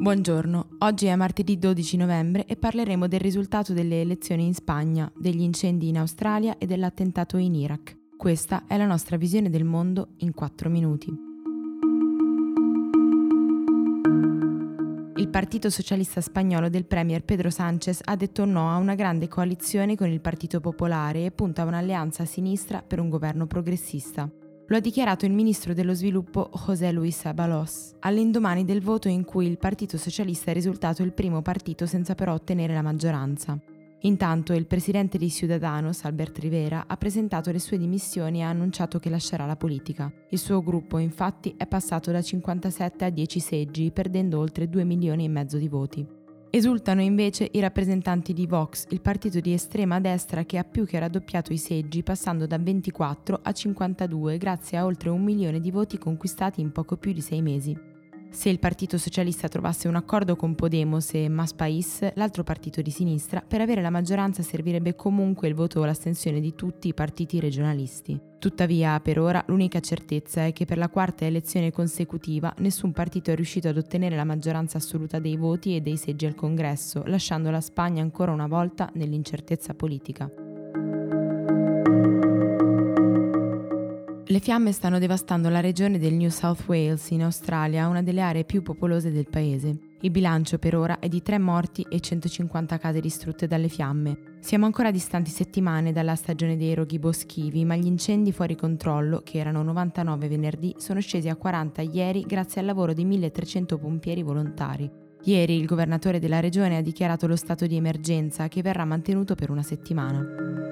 Buongiorno, oggi è martedì 12 novembre e parleremo del risultato delle elezioni in Spagna, degli incendi in Australia e dell'attentato in Iraq. Questa è la nostra visione del mondo in 4 minuti. Il Partito Socialista Spagnolo del Premier Pedro Sánchez ha detto no a una grande coalizione con il Partito Popolare e punta a un'alleanza a sinistra per un governo progressista. Lo ha dichiarato il ministro dello sviluppo José Luis Abalos, all'indomani del voto in cui il Partito Socialista è risultato il primo partito senza però ottenere la maggioranza. Intanto il presidente di Ciudadanos, Albert Rivera, ha presentato le sue dimissioni e ha annunciato che lascerà la politica. Il suo gruppo, infatti, è passato da 57 a 10 seggi, perdendo oltre 2 milioni e mezzo di voti. Esultano invece i rappresentanti di Vox, il partito di estrema destra che ha più che raddoppiato i seggi passando da 24 a 52 grazie a oltre un milione di voti conquistati in poco più di sei mesi. Se il Partito Socialista trovasse un accordo con Podemos e Mas País, l'altro partito di sinistra, per avere la maggioranza servirebbe comunque il voto o l'astensione di tutti i partiti regionalisti. Tuttavia, per ora, l'unica certezza è che per la quarta elezione consecutiva nessun partito è riuscito ad ottenere la maggioranza assoluta dei voti e dei seggi al Congresso, lasciando la Spagna ancora una volta nell'incertezza politica. Le fiamme stanno devastando la regione del New South Wales in Australia, una delle aree più popolose del paese. Il bilancio per ora è di 3 morti e 150 case distrutte dalle fiamme. Siamo ancora distanti settimane dalla stagione dei roghi boschivi, ma gli incendi fuori controllo, che erano 99 venerdì, sono scesi a 40 ieri grazie al lavoro di 1300 pompieri volontari. Ieri il governatore della regione ha dichiarato lo stato di emergenza che verrà mantenuto per una settimana.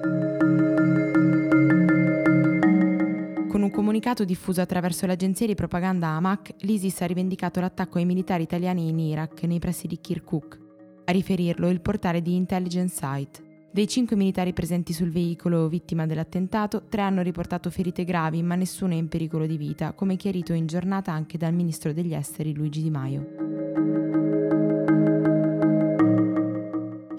Comunicato diffuso attraverso l'agenzia di propaganda AMAC, l'ISIS ha rivendicato l'attacco ai militari italiani in Iraq, nei pressi di Kirkuk. A riferirlo il portale di Intelligence Site. Dei cinque militari presenti sul veicolo vittima dell'attentato, tre hanno riportato ferite gravi, ma nessuno è in pericolo di vita, come chiarito in giornata anche dal ministro degli esteri Luigi Di Maio.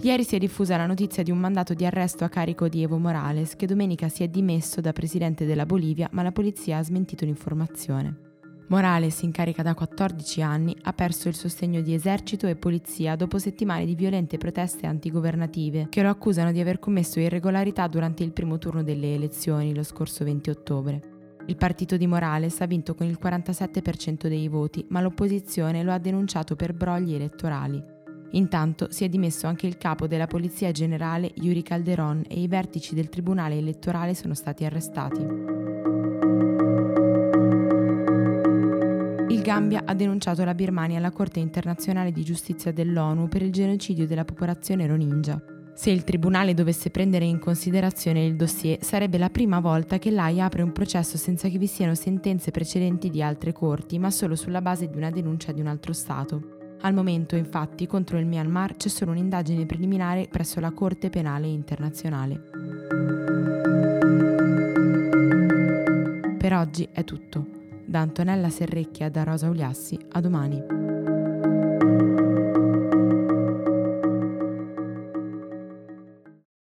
Ieri si è diffusa la notizia di un mandato di arresto a carico di Evo Morales, che domenica si è dimesso da presidente della Bolivia, ma la polizia ha smentito l'informazione. Morales, in carica da 14 anni, ha perso il sostegno di esercito e polizia dopo settimane di violente proteste antigovernative che lo accusano di aver commesso irregolarità durante il primo turno delle elezioni lo scorso 20 ottobre. Il partito di Morales ha vinto con il 47% dei voti, ma l'opposizione lo ha denunciato per brogli elettorali. Intanto si è dimesso anche il capo della Polizia Generale Yuri Calderon e i vertici del Tribunale elettorale sono stati arrestati. Il Gambia ha denunciato la Birmania alla Corte internazionale di giustizia dell'ONU per il genocidio della popolazione Rohingya. Se il tribunale dovesse prendere in considerazione il dossier, sarebbe la prima volta che l'AI apre un processo senza che vi siano sentenze precedenti di altre corti, ma solo sulla base di una denuncia di un altro Stato. Al momento, infatti, contro il Myanmar c'è solo un'indagine preliminare presso la Corte Penale Internazionale. Per oggi è tutto. Da Antonella Serrecchia da Rosa Uliassi, a domani.